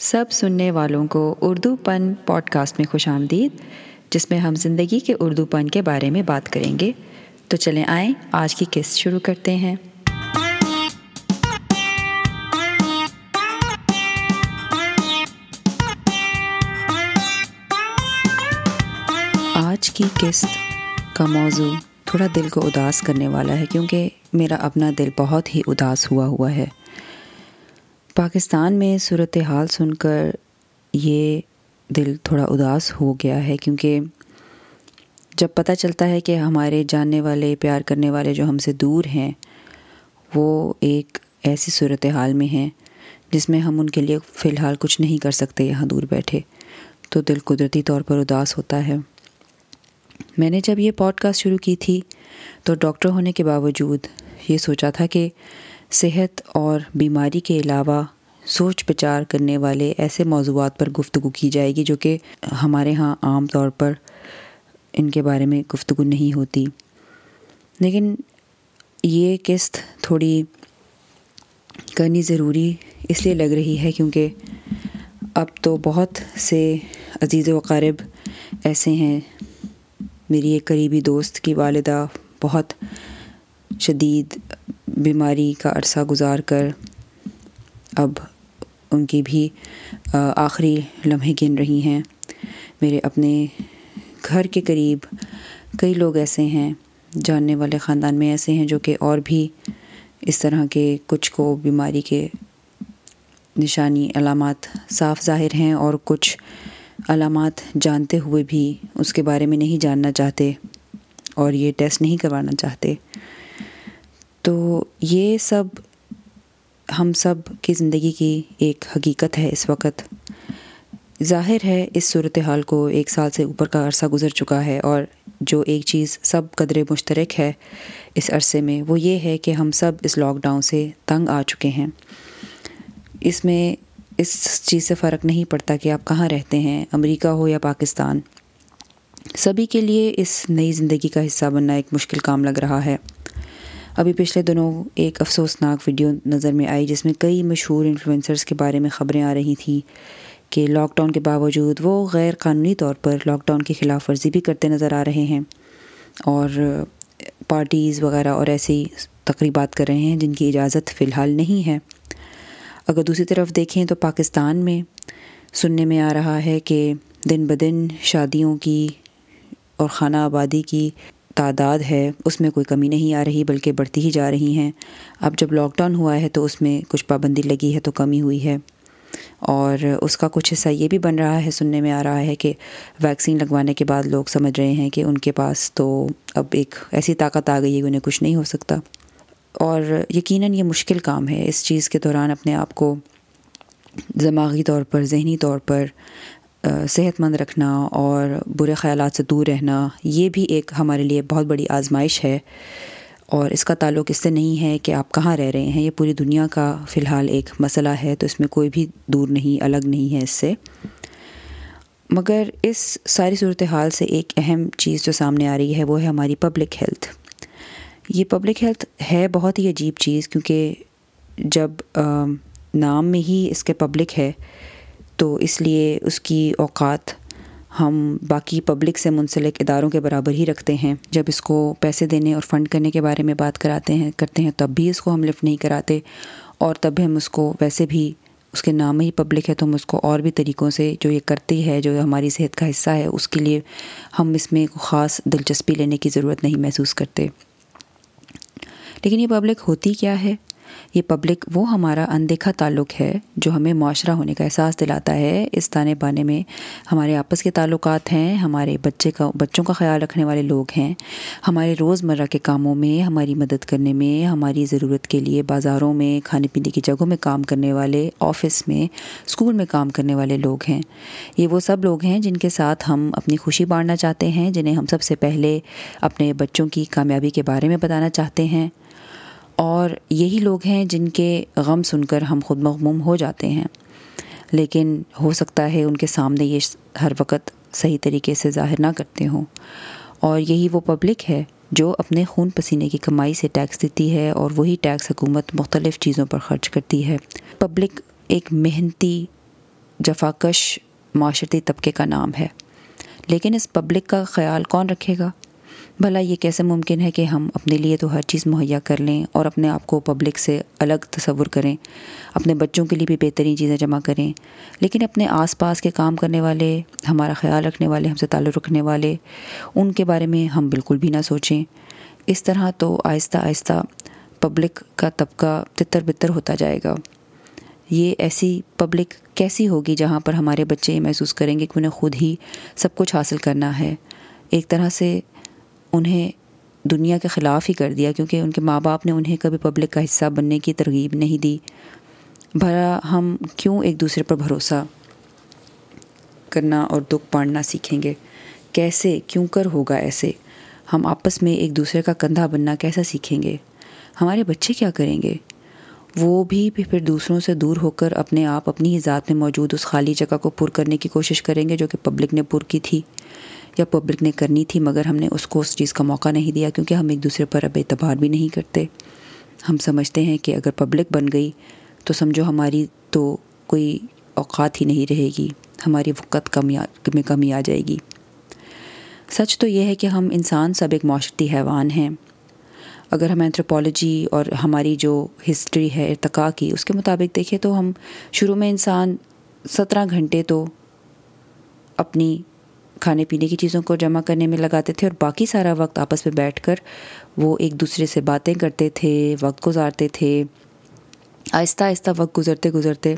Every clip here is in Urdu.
سب سننے والوں کو اردو پن پوڈ کاسٹ میں خوش آمدید، جس میں ہم زندگی کے اردو پن کے بارے میں بات کریں گے۔ تو چلیں آئیں، آج کی قسط شروع کرتے ہیں۔ آج کی قسط کا موضوع تھوڑا دل کو اداس کرنے والا ہے، کیونکہ میرا اپنا دل بہت ہی اداس ہوا ہوا ہے۔ پاکستان میں صورت حال سن کر یہ دل تھوڑا اداس ہو گیا ہے کیونکہ جب پتہ چلتا ہے کہ ہمارے جاننے والے، پیار کرنے والے جو ہم سے دور ہیں، وہ ایک ایسی صورت حال میں ہیں جس میں ہم ان کے لیے فی الحال کچھ نہیں کر سکتے یہاں دور بیٹھے۔ تو دل قدرتی طور پر اداس ہوتا ہے۔ میں نے جب یہ پوڈ کاسٹ شروع کی تھی تو ڈاکٹر ہونے کے باوجود یہ سوچا تھا کہ صحت اور بیماری کے علاوہ سوچ بچار کرنے والے ایسے موضوعات پر گفتگو کی جائے گی جو کہ ہمارے ہاں عام طور پر ان کے بارے میں گفتگو نہیں ہوتی۔ لیکن یہ قسط تھوڑی کرنی ضروری اس لیے لگ رہی ہے کیونکہ اب تو بہت سے عزیز و اقارب ایسے ہیں۔ میری ایک قریبی دوست کی والدہ بہت شدید بیماری کا عرصہ گزار کر اب ان کی بھی آخری لمحے گن رہی ہیں۔ میرے اپنے گھر کے قریب کئی لوگ ایسے ہیں، جاننے والے خاندان میں ایسے ہیں جو کہ اور بھی اس طرح کے کچھ کو بیماری کے نشانی علامات صاف ظاہر ہیں اور کچھ علامات جانتے ہوئے بھی اس کے بارے میں نہیں جاننا چاہتے اور یہ ٹیسٹ نہیں کروانا چاہتے۔ تو یہ سب ہم سب کی زندگی کی ایک حقیقت ہے اس وقت۔ ظاہر ہے، اس صورت حال کو ایک سال سے اوپر کا عرصہ گزر چکا ہے اور جو ایک چیز سب قدر مشترک ہے اس عرصے میں، وہ یہ ہے کہ ہم سب اس لاک ڈاؤن سے تنگ آ چکے ہیں۔ اس میں اس چیز سے فرق نہیں پڑتا کہ آپ کہاں رہتے ہیں، امریکہ ہو یا پاکستان۔ سبھی کے لیے اس نئی زندگی کا حصہ بننا ایک مشکل کام لگ رہا ہے۔ ابھی پچھلے دنوں ایک افسوسناک ویڈیو نظر میں آئی جس میں کئی مشہور انفلوئنسرز کے بارے میں خبریں آ رہی تھیں کہ لاک ڈاؤن کے باوجود وہ غیر قانونی طور پر لاک ڈاؤن کی خلاف ورزی بھی کرتے نظر آ رہے ہیں اور پارٹیز وغیرہ اور ایسی تقریبات کر رہے ہیں جن کی اجازت فی الحال نہیں ہے۔ اگر دوسری طرف دیکھیں تو پاکستان میں سننے میں آ رہا ہے کہ دن بدن شادیوں کی اور خانہ آبادی کی تعداد ہے، اس میں کوئی کمی نہیں آ رہی، بلکہ بڑھتی ہی جا رہی ہیں۔ اب جب لاک ڈاؤن ہوا ہے تو اس میں کچھ پابندی لگی ہے تو کمی ہوئی ہے۔ اور اس کا کچھ حصہ یہ بھی بن رہا ہے، سننے میں آ رہا ہے کہ ویکسین لگوانے کے بعد لوگ سمجھ رہے ہیں کہ ان کے پاس تو اب ایک ایسی طاقت آ گئی ہے کہ انہیں کچھ نہیں ہو سکتا۔ اور یقیناً یہ مشکل کام ہے۔ اس چیز کے دوران اپنے آپ کو دماغی طور پر، ذہنی طور پر صحت مند رکھنا اور برے خیالات سے دور رہنا، یہ بھی ایک ہمارے لیے بہت بڑی آزمائش ہے۔ اور اس کا تعلق اس سے نہیں ہے کہ آپ کہاں رہ رہے ہیں، یہ پوری دنیا کا فی الحال ایک مسئلہ ہے، تو اس میں کوئی بھی دور نہیں، الگ نہیں ہے اس سے۔ مگر اس ساری صورت حال سے ایک اہم چیز جو سامنے آ رہی ہے، وہ ہے ہماری پبلک ہیلتھ یہ پبلک ہیلتھ ہے بہت ہی عجیب چیز، کیونکہ جب نام میں ہی اس کے پبلک ہے تو اس لیے اس کی اوقات ہم باقی پبلک سے منسلک اداروں کے برابر ہی رکھتے ہیں۔ جب اس کو پیسے دینے اور فنڈ کرنے کے بارے میں بات کراتے ہیں، کرتے ہیں، تب بھی اس کو ہم لفٹ نہیں کراتے۔ اور تب بھی ہم اس کو ویسے بھی اس کے نام ہی پبلک ہے، تو ہم اس کو اور بھی طریقوں سے جو یہ کرتی ہے، جو ہماری صحت کا حصہ ہے، اس کے لیے ہم اس میں خاص دلچسپی لینے کی ضرورت نہیں محسوس کرتے۔ لیکن یہ پبلک ہوتی کیا ہے؟ یہ پبلک وہ ہمارا اندیکھا تعلق ہے جو ہمیں معاشرہ ہونے کا احساس دلاتا ہے، اس تانے بانے میں ہمارے آپس کے تعلقات ہیں، ہمارے بچے کا بچوں کا خیال رکھنے والے لوگ ہیں، ہمارے روز مرہ کے کاموں میں، ہماری مدد کرنے میں، ہماری ضرورت کے لیے بازاروں میں، کھانے پینے کی جگہوں میں کام کرنے والے آفس میں اسکول میں کام کرنے والے لوگ ہیں۔ یہ وہ سب لوگ ہیں جن کے ساتھ ہم اپنی خوشی بانٹنا چاہتے ہیں، جنہیں ہم سب سے پہلے اپنے بچوں کی کامیابی کے بارے میں بتانا چاہتے ہیں۔ اور یہی لوگ ہیں جن کے غم سن کر ہم خود مغموم ہو جاتے ہیں۔ لیکن ہو سکتا ہے ان کے سامنے یہ ہر وقت صحیح طریقے سے ظاہر نہ کرتے ہوں۔ اور یہی وہ پبلک ہے جو اپنے خون پسینے کی کمائی سے ٹیکس دیتی ہے اور وہی ٹیکس حکومت مختلف چیزوں پر خرچ کرتی ہے۔ پبلک ایک محنتی، جفاکش، معاشرتی طبقے کا نام ہے۔ لیکن اس پبلک کا خیال کون رکھے گا؟ بھلا یہ کیسے ممکن ہے کہ ہم اپنے لیے تو ہر چیز مہیا کر لیں اور اپنے آپ کو پبلک سے الگ تصور کریں، اپنے بچوں کے لیے بھی بہترین چیزیں جمع کریں۔ لیکن اپنے آس پاس کے کام کرنے والے، ہمارا خیال رکھنے والے، ہم سے تعلق رکھنے والے، ان کے بارے میں ہم بالکل بھی نہ سوچیں۔ اس طرح تو آہستہ آہستہ پبلک کا طبقہ تتر بتر ہوتا جائے گا۔ یہ ایسی پبلک کیسی ہوگی جہاں پر ہمارے بچے یہ محسوس کریں گے کہ انہیں خود ہی سب کچھ حاصل کرنا ہے۔ ایک طرح سے انہیں دنیا کے خلاف ہی کر دیا کیونکہ ان کے ماں باپ نے انہیں کبھی پبلک کا حصہ بننے کی ترغیب نہیں دی۔ بھرا ہم کیوں ایک دوسرے پر بھروسہ کرنا اور دکھ پاڑنا سیکھیں گے؟ کیسے؟ کیوں کر ہوگا ایسے؟ ہم آپس میں ایک دوسرے کا کندھا بننا کیسا سیکھیں گے؟ ہمارے بچے کیا کریں گے؟ وہ بھی پھر دوسروں سے دور ہو کر اپنے آپ اپنی ہی ذات میں موجود اس خالی جگہ کو پر کرنے کی کوشش کریں گے جو کہ پبلک نے پر کی تھی۔ یا پبلک نے کرنی تھی، مگر ہم نے اس کو اس چیز کا موقع نہیں دیا کیونکہ ہم ایک دوسرے پر اب اعتبار بھی نہیں کرتے۔ ہم سمجھتے ہیں کہ اگر پبلک بن گئی تو سمجھو ہماری تو کوئی اوقات ہی نہیں رہے گی، ہماری وقت کمی میں کمی آ جائے گی۔ سچ تو یہ ہے کہ ہم انسان سب ایک معاشرتی حیوان ہیں۔ اگر ہم اینتھروپالوجی اور ہماری جو ہسٹری ہے، ارتقاء کی، اس کے مطابق دیکھیں تو ہم شروع میں انسان سترہ گھنٹے تو اپنی کھانے پینے کی چیزوں کو جمع کرنے میں لگاتے تھے اور باقی سارا وقت آپس میں بیٹھ کر وہ ایک دوسرے سے باتیں کرتے تھے، وقت گزارتے تھے۔ آہستہ آہستہ وقت گزرتے گزرتے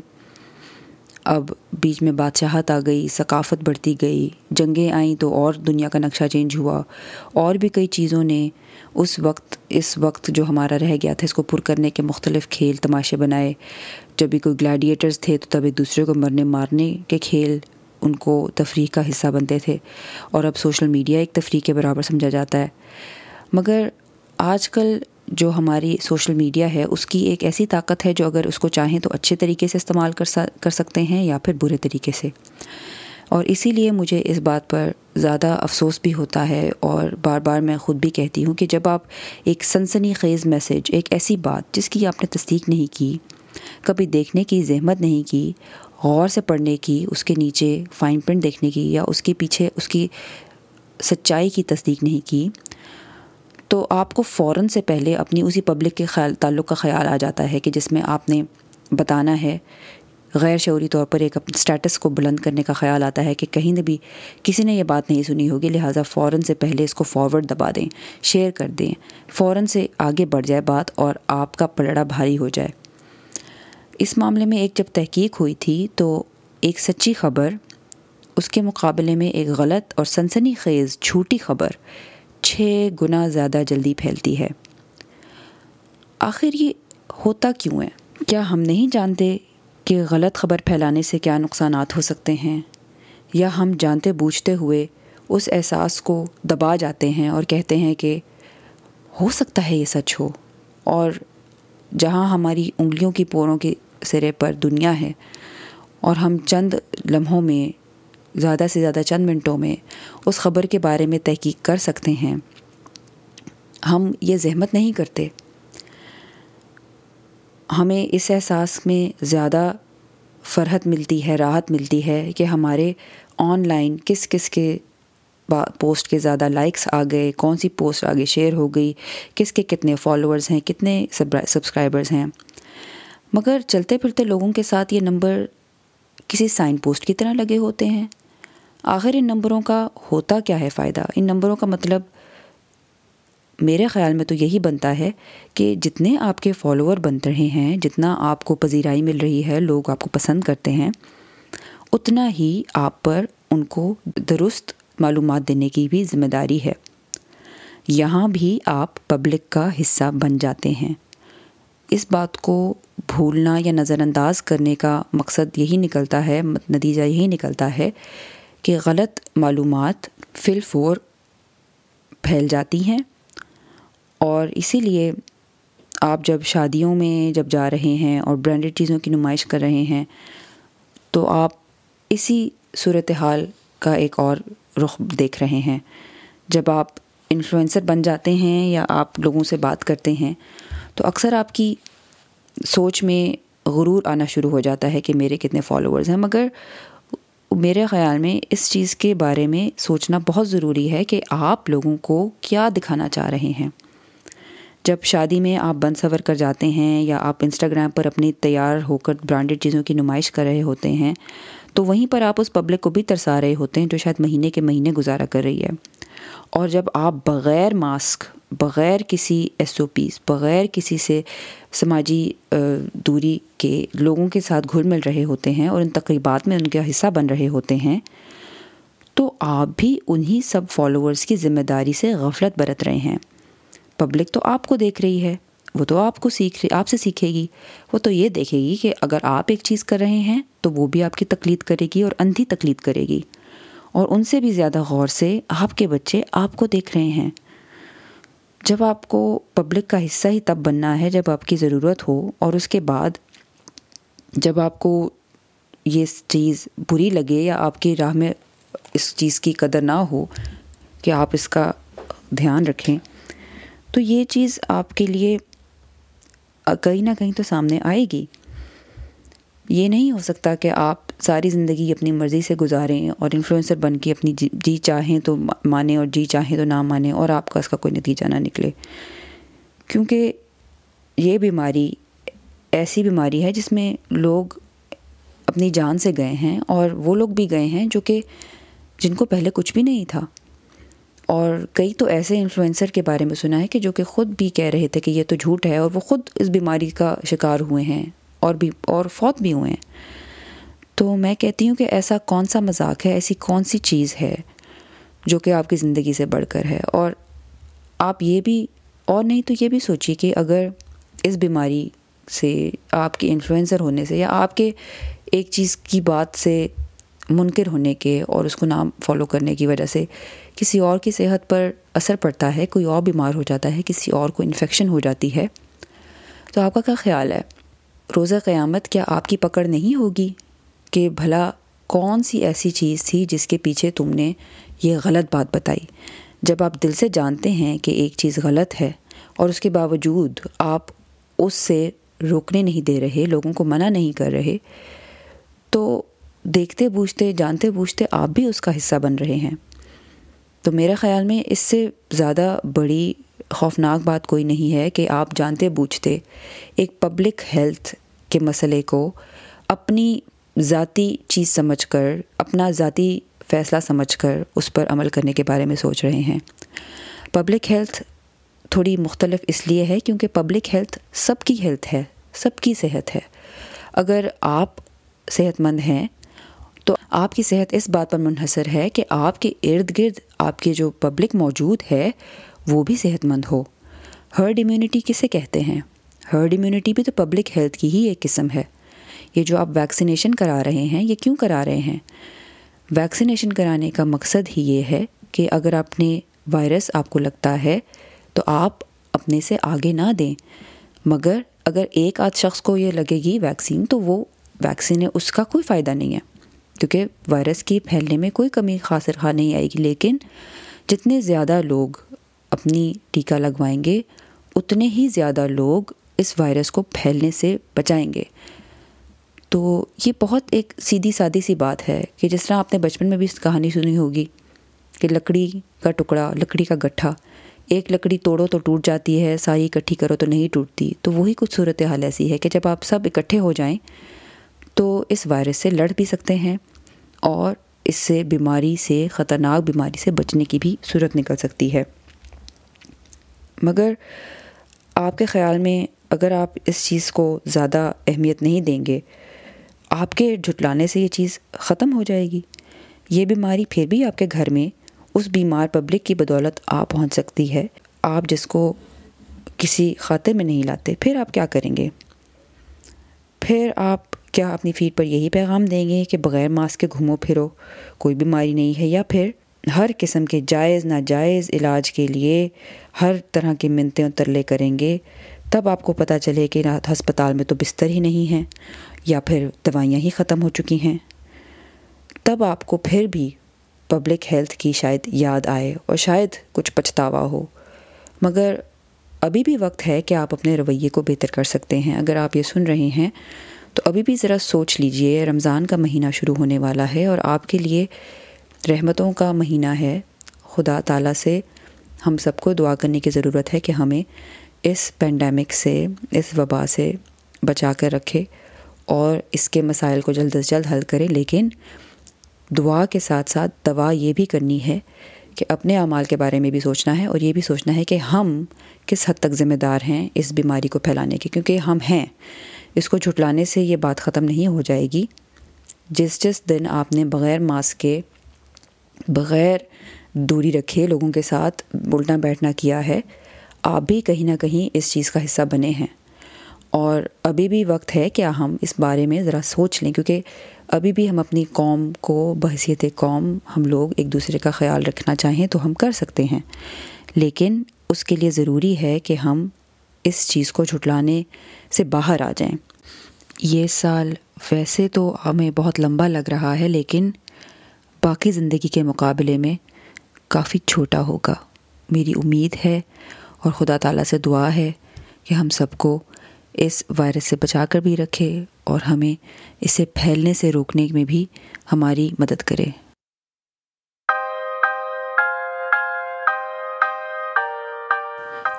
اب بیچ میں بادشاہت آ گئی، ثقافت بڑھتی گئی، جنگیں آئیں تو اور دنیا کا نقشہ چینج ہوا۔ اور بھی کئی چیزوں نے اس وقت اس وقت جو ہمارا رہ گیا تھا، اس کو پر کرنے کے مختلف کھیل تماشے بنائے۔ جب بھی کوئی گلیڈیٹرز تھے تو تب ایک دوسرے کو مرنے، مارنے کے کھیل ان کو تفریح کا حصہ بنتے تھے اور اب سوشل میڈیا ایک تفریح کے برابر سمجھا جاتا ہے۔ مگر آج کل جو ہماری سوشل میڈیا ہے، اس کی ایک ایسی طاقت ہے جو اگر اس کو چاہیں تو اچھے طریقے سے استعمال کر کر سکتے ہیں یا پھر برے طریقے سے۔ اور اسی لیے مجھے اس بات پر زیادہ افسوس بھی ہوتا ہے اور بار بار میں خود بھی کہتی ہوں کہ جب آپ ایک سنسنی خیز میسج، ایک ایسی بات جس کی آپ نے تصدیق نہیں کی، کبھی دیکھنے کی، زحمت نہیں کی غور سے پڑھنے کی، اس کے نیچے فائن پرنٹ دیکھنے کی یا اس کے پیچھے اس کی سچائی کی تصدیق نہیں کی، تو آپ کو فوراً سے پہلے اپنی اسی پبلک کے خیال، تعلق کا خیال آ جاتا ہے کہ جس میں آپ نے بتانا ہے۔ غیر شعوری طور پر ایک اسٹیٹس کو بلند کرنے کا خیال آتا ہے کہ کہیں نہ بھی کسی نے یہ بات نہیں سنی ہوگی، لہٰذا فوراً سے پہلے اس کو فارورڈ دبا دیں شیئر کر دیں، فوراً سے آگے بڑھ جائے بات اور آپ کا پلڑا بھاری ہو جائے۔ اس معاملے میں ایک جب تحقیق ہوئی تھی تو ایک سچی خبر، اس کے مقابلے میں ایک غلط اور سنسنی خیز جھوٹی خبر چھ گنا زیادہ جلدی پھیلتی ہے۔ آخر یہ ہوتا کیوں ہے؟ کیا ہم نہیں جانتے کہ غلط خبر پھیلانے سے کیا نقصانات ہو سکتے ہیں؟ یا ہم جانتے بوجھتے ہوئے اس احساس کو دبا جاتے ہیں اور کہتے ہیں کہ ہو سکتا ہے یہ سچ ہو، اور جہاں ہماری انگلیوں کی پوروں کی سرے پر دنیا ہے اور ہم چند لمحوں میں، زیادہ سے زیادہ چند منٹوں میں اس خبر کے بارے میں تحقیق کر سکتے ہیں۔ ہم یہ زحمت نہیں کرتے۔ ہمیں اس احساس میں زیادہ فرحت ملتی ہے، راحت ملتی ہے کہ ہمارے آن لائن کس کس کے پوسٹ کے زیادہ لائکس آ گئے، کون سی پوسٹ آگے شیئر ہو گئی، کس کے کتنے فالوورز ہیں، کتنے سبسکرائبرز ہیں۔ مگر چلتے پھرتے لوگوں کے ساتھ یہ نمبر کسی سائن پوسٹ کی طرح لگے ہوتے ہیں۔ آخر ان نمبروں کا ہوتا کیا ہے فائدہ؟ ان نمبروں کا مطلب میرے خیال میں تو یہی بنتا ہے کہ جتنے آپ کے فالوور بن رہے ہیں، جتنا آپ کو پذیرائی مل رہی ہے، لوگ آپ کو پسند کرتے ہیں، اتنا ہی آپ پر ان کو درست معلومات دینے کی بھی ذمہ داری ہے۔ یہاں بھی آپ پبلک کا حصہ بن جاتے ہیں۔ اس بات کو بھولنا یا نظر انداز کرنے کا مقصد یہی نکلتا ہے، نتیجہ یہی نکلتا ہے کہ غلط معلومات فل فور پھیل جاتی ہیں اور اسی لیے آپ جب شادیوں میں جب جا رہے ہیں اور برانڈڈ چیزوں کی نمائش کر رہے ہیں تو آپ اسی صورت حال کا ایک اور رخ دیکھ رہے ہیں۔ جب آپ انفلوئنسر بن جاتے ہیں یا آپ لوگوں سے بات کرتے ہیں تو اکثر آپ کی سوچ میں غرور آنا شروع ہو جاتا ہے کہ میرے کتنے فالوورز ہیں۔ مگر میرے خیال میں اس چیز کے بارے میں سوچنا بہت ضروری ہے کہ آپ لوگوں کو کیا دکھانا چاہ رہے ہیں۔ جب شادی میں آپ بند سور کر جاتے ہیں یا آپ انسٹاگرام پر اپنی تیار ہو کر برانڈیڈ چیزوں کی نمائش کر رہے ہوتے ہیں، تو وہیں پر آپ اس پبلک کو بھی ترسا رہے ہوتے ہیں جو شاید مہینے کے مہینے گزارا کر رہی ہے۔ اور جب آپ بغیر ماسک، بغیر کسی ایس او پیز بغیر کسی سے سماجی دوری کے لوگوں کے ساتھ گھل مل رہے ہوتے ہیں اور ان تقریبات میں ان کا حصہ بن رہے ہوتے ہیں، تو آپ بھی انہی سب فالوورز کی ذمہ داری سے غفلت برت رہے ہیں۔ پبلک تو آپ کو دیکھ رہی ہے، وہ تو آپ کو سیکھ آپ سے سیکھے گی۔ وہ تو یہ دیکھے گی کہ اگر آپ ایک چیز کر رہے ہیں تو وہ بھی آپ کی تقلید کرے گی اور اندھی تقلید کرے گی۔ اور ان سے بھی زیادہ غور سے آپ کے بچے آپ کو دیکھ رہے ہیں۔ جب آپ کو پبلک کا حصہ ہی تب بننا ہے جب آپ کی ضرورت ہو اور اس کے بعد جب آپ کو یہ چیز بری لگے یا آپ کی راہ میں اس چیز کی قدر نہ ہو کہ آپ اس کا دھیان رکھیں، تو یہ چیز آپ کے لیے کہیں نہ کہیں تو سامنے آئے گی۔ یہ نہیں ہو سکتا کہ آپ ساری زندگی اپنی مرضی سے گزاریں اور انفلوئنسر بن کے اپنی جی, جی چاہیں تو مانیں اور جی چاہیں تو نہ مانیں اور آپ کا اس کا کوئی نتیجہ نہ نکلے۔ کیونکہ یہ بیماری ایسی بیماری ہے جس میں لوگ اپنی جان سے گئے ہیں اور وہ لوگ بھی گئے ہیں جو کہ جن کو پہلے کچھ بھی نہیں تھا۔ اور کئی تو ایسے انفلوئنسر کے بارے میں سنا ہے کہ جو کہ خود بھی کہہ رہے تھے کہ یہ تو جھوٹ ہے اور وہ خود اس بیماری کا شکار ہوئے ہیں اور بھی اور فوت بھی ہوئے ہیں۔ تو میں کہتی ہوں کہ ایسا کون سا مذاق ہے؟ ایسی کون سی چیز ہے جو کہ آپ کی زندگی سے بڑھ کر ہے؟ اور آپ یہ بھی، اور نہیں تو یہ بھی سوچیے کہ اگر اس بیماری سے آپ کے انفلوئنسر ہونے سے یا آپ کے ایک چیز کی بات سے منکر ہونے کے اور اس کو نام فالو کرنے کی وجہ سے کسی اور کی صحت پر اثر پڑتا ہے، کوئی اور بیمار ہو جاتا ہے، کسی اور کو انفیکشن ہو جاتی ہے، تو آپ کا کیا خیال ہے؟ روزہ قیامت کیا آپ کی پکڑ نہیں ہوگی؟ کہ بھلا کون سی ایسی چیز تھی جس کے پیچھے تم نے یہ غلط بات بتائی؟ جب آپ دل سے جانتے ہیں کہ ایک چیز غلط ہے اور اس کے باوجود آپ اس سے روکنے نہیں دے رہے، لوگوں کو منع نہیں کر رہے، تو دیکھتے بوجھتے، جانتے بوجھتے آپ بھی اس کا حصہ بن رہے ہیں۔ تو میرے خیال میں اس سے زیادہ بڑی خوفناک بات کوئی نہیں ہے کہ آپ جانتے بوجھتے ایک پبلک ہیلتھ کے مسئلے کو اپنی ذاتی چیز سمجھ کر، اپنا ذاتی فیصلہ سمجھ کر اس پر عمل کرنے کے بارے میں سوچ رہے ہیں۔ پبلک ہیلتھ تھوڑی مختلف اس لیے ہے کیونکہ پبلک ہیلتھ سب کی ہیلتھ ہے، سب کی صحت ہے۔ اگر آپ صحت مند ہیں تو آپ کی صحت اس بات پر منحصر ہے کہ آپ کے ارد گرد آپ کے جو پبلک موجود ہے، وہ بھی صحت مند ہو۔ ہرڈ امیونٹی کسے کہتے ہیں؟ ہرڈ امیونٹی بھی تو پبلک ہیلتھ کی ہی ایک قسم ہے۔ یہ جو آپ ویکسینیشن کرا رہے ہیں، یہ کیوں کرا رہے ہیں؟ ویکسینیشن کرانے کا مقصد ہی یہ ہے کہ اگر اپنے وائرس آپ کو لگتا ہے تو آپ اپنے سے آگے نہ دیں۔ مگر اگر ایک آدھ شخص کو یہ لگے گی ویکسین تو وہ ویکسین اس کا کوئی فائدہ نہیں ہے۔ کیونکہ وائرس کی پھیلنے میں کوئی کمی خاص رکھا نہیں آئے گی، لیکن جتنے زیادہ لوگ اپنی ٹیکہ لگوائیں گے، اتنے ہی زیادہ لوگ اس وائرس کو پھیلنے سے بچائیں گے۔ تو یہ بہت ایک سیدھی سادی سی بات ہے کہ جس طرح آپ نے بچپن میں بھی اس کہانی سنی ہوگی کہ لکڑی کا ٹکڑا، لکڑی کا گٹھا، ایک لکڑی توڑو تو ٹوٹ جاتی ہے، ساری اکٹھی کرو تو نہیں ٹوٹتی۔ تو وہی کچھ صورت حال ایسی ہے کہ جب آپ سب اکٹھے ہو جائیں تو اس وائرس سے لڑ بھی سکتے ہیں اور اس سے بیماری سے، خطرناک بیماری سے بچنے کی بھی صورت نکل سکتی ہے۔ مگر آپ کے خیال میں اگر آپ اس چیز کو زیادہ اہمیت نہیں دیں گے آپ کے جھٹلانے سے یہ چیز ختم ہو جائے گی۔ یہ بیماری پھر بھی آپ کے گھر میں اس بیمار پبلک کی بدولت آ پہنچ سکتی ہے۔ آپ جس کو کسی خاطر میں نہیں لاتے، پھر آپ کیا کریں گے؟ پھر آپ کیا اپنی فیڈ پر یہی پیغام دیں گے کہ بغیر ماسک کے گھومو پھرو، کوئی بیماری نہیں ہے؟ یا پھر ہر قسم کے جائز، ناجائز علاج کے لیے ہر طرح کی منتیں ترلے کریں گے، تب آپ کو پتہ چلے کہ ہسپتال میں تو بستر ہی نہیں ہیں۔ یا پھر دوائیاں ہی ختم ہو چکی ہیں۔ تب آپ کو پھر بھی پبلک ہیلتھ کی شاید یاد آئے اور شاید کچھ پچھتاوا ہو۔ مگر ابھی بھی وقت ہے کہ آپ اپنے رویے کو بہتر کر سکتے ہیں۔ اگر آپ یہ سن رہے ہیں، تو ابھی بھی ذرا سوچ لیجیے، رمضان کا مہینہ شروع ہونے والا ہے اور آپ کے لیے رحمتوں کا مہینہ ہے۔ خدا تعالیٰ سے ہم سب کو دعا کرنے کی ضرورت ہے کہ ہمیں اس پینڈیمک سے، اس وبا سے بچا کر رکھے۔ اور اس کے مسائل کو جلد از جلد حل کرے لیکن دعا کے ساتھ ساتھ دوا یہ بھی کرنی ہے کہ اپنے اعمال کے بارے میں بھی سوچنا ہے اور یہ بھی سوچنا ہے کہ ہم کس حد تک ذمہ دار ہیں اس بیماری کو پھیلانے کے، کیونکہ ہم ہیں۔ اس کو جھٹلانے سے یہ بات ختم نہیں ہو جائے گی۔ جس جس دن آپ نے بغیر ماسک کے، بغیر دوری رکھے لوگوں کے ساتھ الٹنا بیٹھنا کیا ہے، آپ بھی کہیں نہ کہیں اس چیز کا حصہ بنے ہیں۔ اور ابھی بھی وقت ہے کیا ہم اس بارے میں ذرا سوچ لیں، کیونکہ ابھی بھی ہم اپنی قوم کو بحثیت قوم ہم لوگ ایک دوسرے کا خیال رکھنا چاہیں تو ہم کر سکتے ہیں۔ لیکن اس کے لیے ضروری ہے کہ ہم اس چیز کو جھٹلانے سے باہر آ جائیں۔ یہ سال ویسے تو ہمیں بہت لمبا لگ رہا ہے، لیکن باقی زندگی کے مقابلے میں کافی چھوٹا ہوگا۔ میری امید ہے اور خدا تعالیٰ سے دعا ہے کہ ہم سب کو اس وائرس سے بچا کر بھی رکھے اور ہمیں اسے پھیلنے سے روکنے میں بھی ہماری مدد کرے۔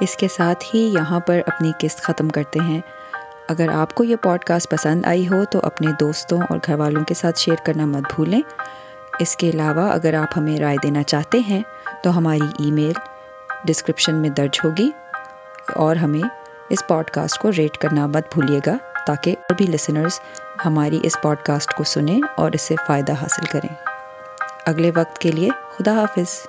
اس کے ساتھ ہی یہاں پر اپنی قسط ختم کرتے ہیں۔ اگر آپ کو یہ پوڈ کاسٹ پسند آئی ہو تو اپنے دوستوں اور گھر والوں کے ساتھ شیئر کرنا مت بھولیں۔ اس کے علاوہ اگر آپ ہمیں رائے دینا چاہتے ہیں تو ہماری ای میل ڈسکرپشن میں درج ہوگی اور ہمیں اس پوڈ کاسٹ کو ریٹ کرنا مت بھولیے گا تاکہ اور بھی لسنرز ہماری اس پوڈ کاسٹ کو سنیں اور اس سے فائدہ حاصل کریں۔ اگلے وقت کے لیے خدا حافظ۔